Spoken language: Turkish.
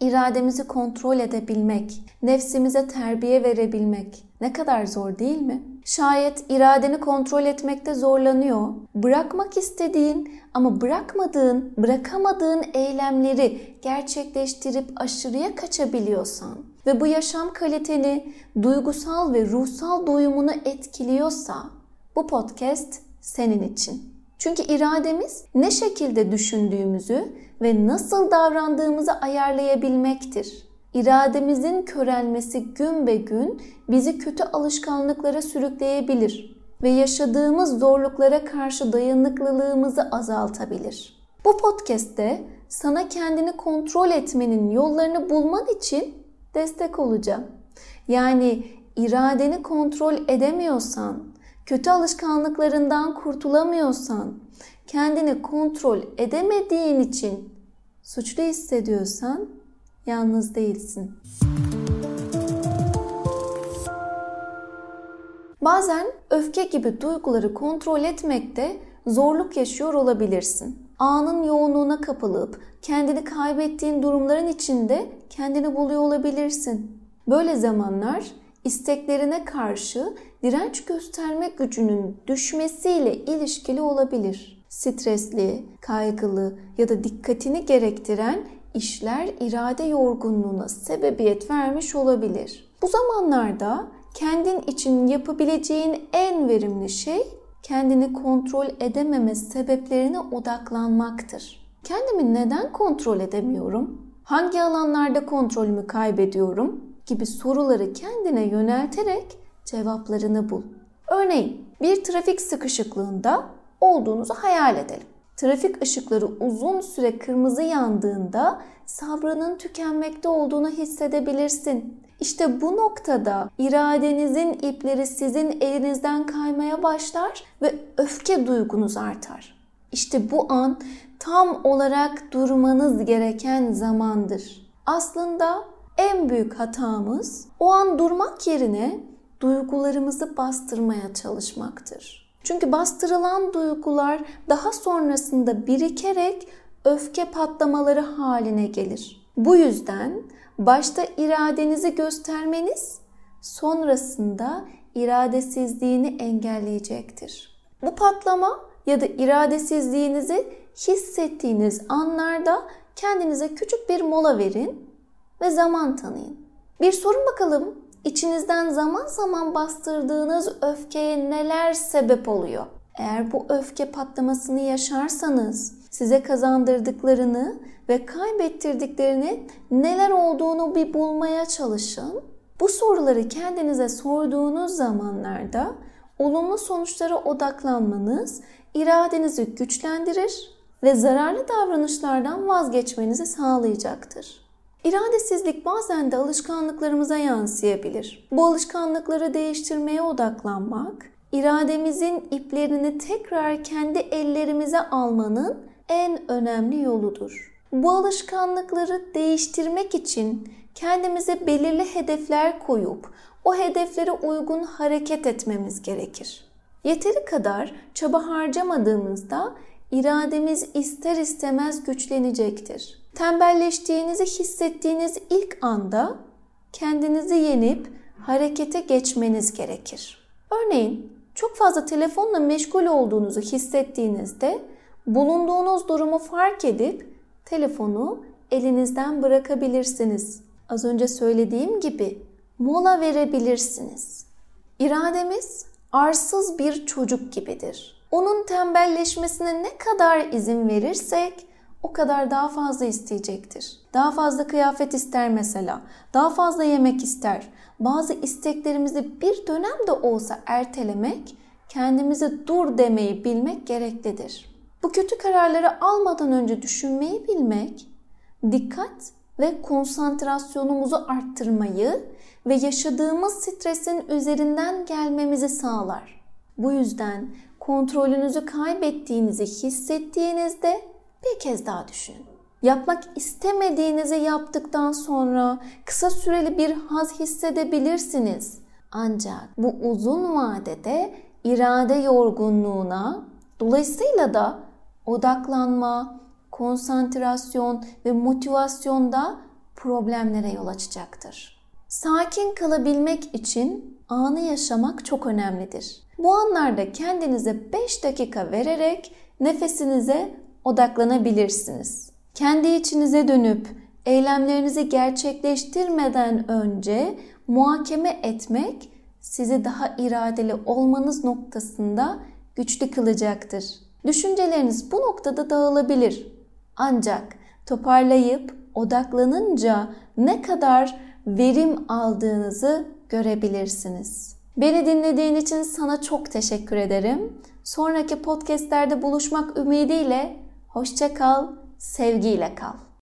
irademizi kontrol edebilmek, nefsimize terbiye verebilmek ne kadar zor değil mi? Şayet iradeni kontrol etmekte zorlanıyor, bırakmak istediğin ama bırakmadığın, bırakamadığın eylemleri gerçekleştirip aşırıya kaçabiliyorsan ve bu yaşam kaliteni, duygusal ve ruhsal doyumunu etkiliyorsa bu podcast senin için. Çünkü irademiz ne şekilde düşündüğümüzü ve nasıl davrandığımızı ayarlayabilmektir. İrademizin körelmesi gün be gün bizi kötü alışkanlıklara sürükleyebilir ve yaşadığımız zorluklara karşı dayanıklılığımızı azaltabilir. Bu podcast'te sana kendini kontrol etmenin yollarını bulman için destek olacağım. Yani iradeni kontrol edemiyorsan, kötü alışkanlıklarından kurtulamıyorsan, kendini kontrol edemediğin için suçlu hissediyorsan yalnız değilsin. Bazen öfke gibi duyguları kontrol etmekte zorluk yaşıyor olabilirsin. Anın yoğunluğuna kapılıp kendini kaybettiğin durumların içinde kendini buluyor olabilirsin. Böyle zamanlar isteklerine karşı direnç gösterme gücünün düşmesiyle ilişkili olabilir. Stresli, kaygılı ya da dikkatini gerektiren işler irade yorgunluğuna sebebiyet vermiş olabilir. Bu zamanlarda kendin için yapabileceğin en verimli şey kendini kontrol edememe sebeplerine odaklanmaktır. Kendimi neden kontrol edemiyorum? Hangi alanlarda kontrolümü kaybediyorum? Gibi soruları kendine yönelterek cevaplarını bul. Örneğin bir trafik sıkışıklığında olduğunuzu hayal edelim. Trafik ışıkları uzun süre kırmızı yandığında sabrının tükenmekte olduğunu hissedebilirsin. İşte bu noktada iradenizin ipleri sizin elinizden kaymaya başlar ve öfke duygunuz artar. İşte bu an tam olarak durmanız gereken zamandır. Aslında en büyük hatamız o an durmak yerine duygularımızı bastırmaya çalışmaktır. Çünkü bastırılan duygular daha sonrasında birikerek öfke patlamaları haline gelir. Bu yüzden başta iradenizi göstermeniz sonrasında iradesizliğini engelleyecektir. Bu patlama ya da iradesizliğinizi hissettiğiniz anlarda kendinize küçük bir mola verin ve zaman tanıyın. Bir sorun bakalım içinizden zaman zaman bastırdığınız öfkeye neler sebep oluyor? Eğer bu öfke patlamasını yaşarsanız size kazandırdıklarını ve kaybettirdiklerini neler olduğunu bir bulmaya çalışın. Bu soruları kendinize sorduğunuz zamanlarda olumlu sonuçlara odaklanmanız iradenizi güçlendirir ve zararlı davranışlardan vazgeçmenizi sağlayacaktır. İradesizlik bazen de alışkanlıklarımıza yansıyabilir. Bu alışkanlıkları değiştirmeye odaklanmak, irademizin iplerini tekrar kendi ellerimize almanın en önemli yoludur. Bu alışkanlıkları değiştirmek için kendimize belirli hedefler koyup o hedeflere uygun hareket etmemiz gerekir. Yeteri kadar çaba harcamadığımızda irademiz ister istemez güçlenecektir. Tembelleştiğinizi hissettiğiniz ilk anda kendinizi yenip harekete geçmeniz gerekir. Örneğin çok fazla telefonla meşgul olduğunuzu hissettiğinizde bulunduğunuz durumu fark edip telefonu elinizden bırakabilirsiniz. Az önce söylediğim gibi mola verebilirsiniz. İrademiz arsız bir çocuk gibidir. Onun tembelleşmesine ne kadar izin verirsek o kadar daha fazla isteyecektir. Daha fazla kıyafet ister mesela. Daha fazla yemek ister. Bazı isteklerimizi bir dönem de olsa ertelemek, kendimize dur demeyi bilmek gereklidir. Bu kötü kararları almadan önce düşünmeyi bilmek, dikkat ve konsantrasyonumuzu arttırmayı ve yaşadığımız stresin üzerinden gelmemizi sağlar. Bu yüzden kontrolünüzü kaybettiğinizi hissettiğinizde bir kez daha düşünün. Yapmak istemediğinizi yaptıktan sonra kısa süreli bir haz hissedebilirsiniz. Ancak bu uzun vadede irade yorgunluğuna, dolayısıyla da odaklanma, konsantrasyon ve motivasyonda problemlere yol açacaktır. Sakin kalabilmek için anı yaşamak çok önemlidir. Bu anlarda kendinize 5 dakika vererek nefesinize odaklanabilirsiniz. Kendi içinize dönüp eylemlerinizi gerçekleştirmeden önce muhakeme etmek sizi daha iradeli olmanız noktasında güçlü kılacaktır. Düşünceleriniz bu noktada dağılabilir. Ancak toparlayıp odaklanınca ne kadar verim aldığınızı görebilirsiniz. Beni dinlediğin için sana çok teşekkür ederim. Sonraki podcastlerde buluşmak ümidiyle hoşça kal, sevgiyle kal.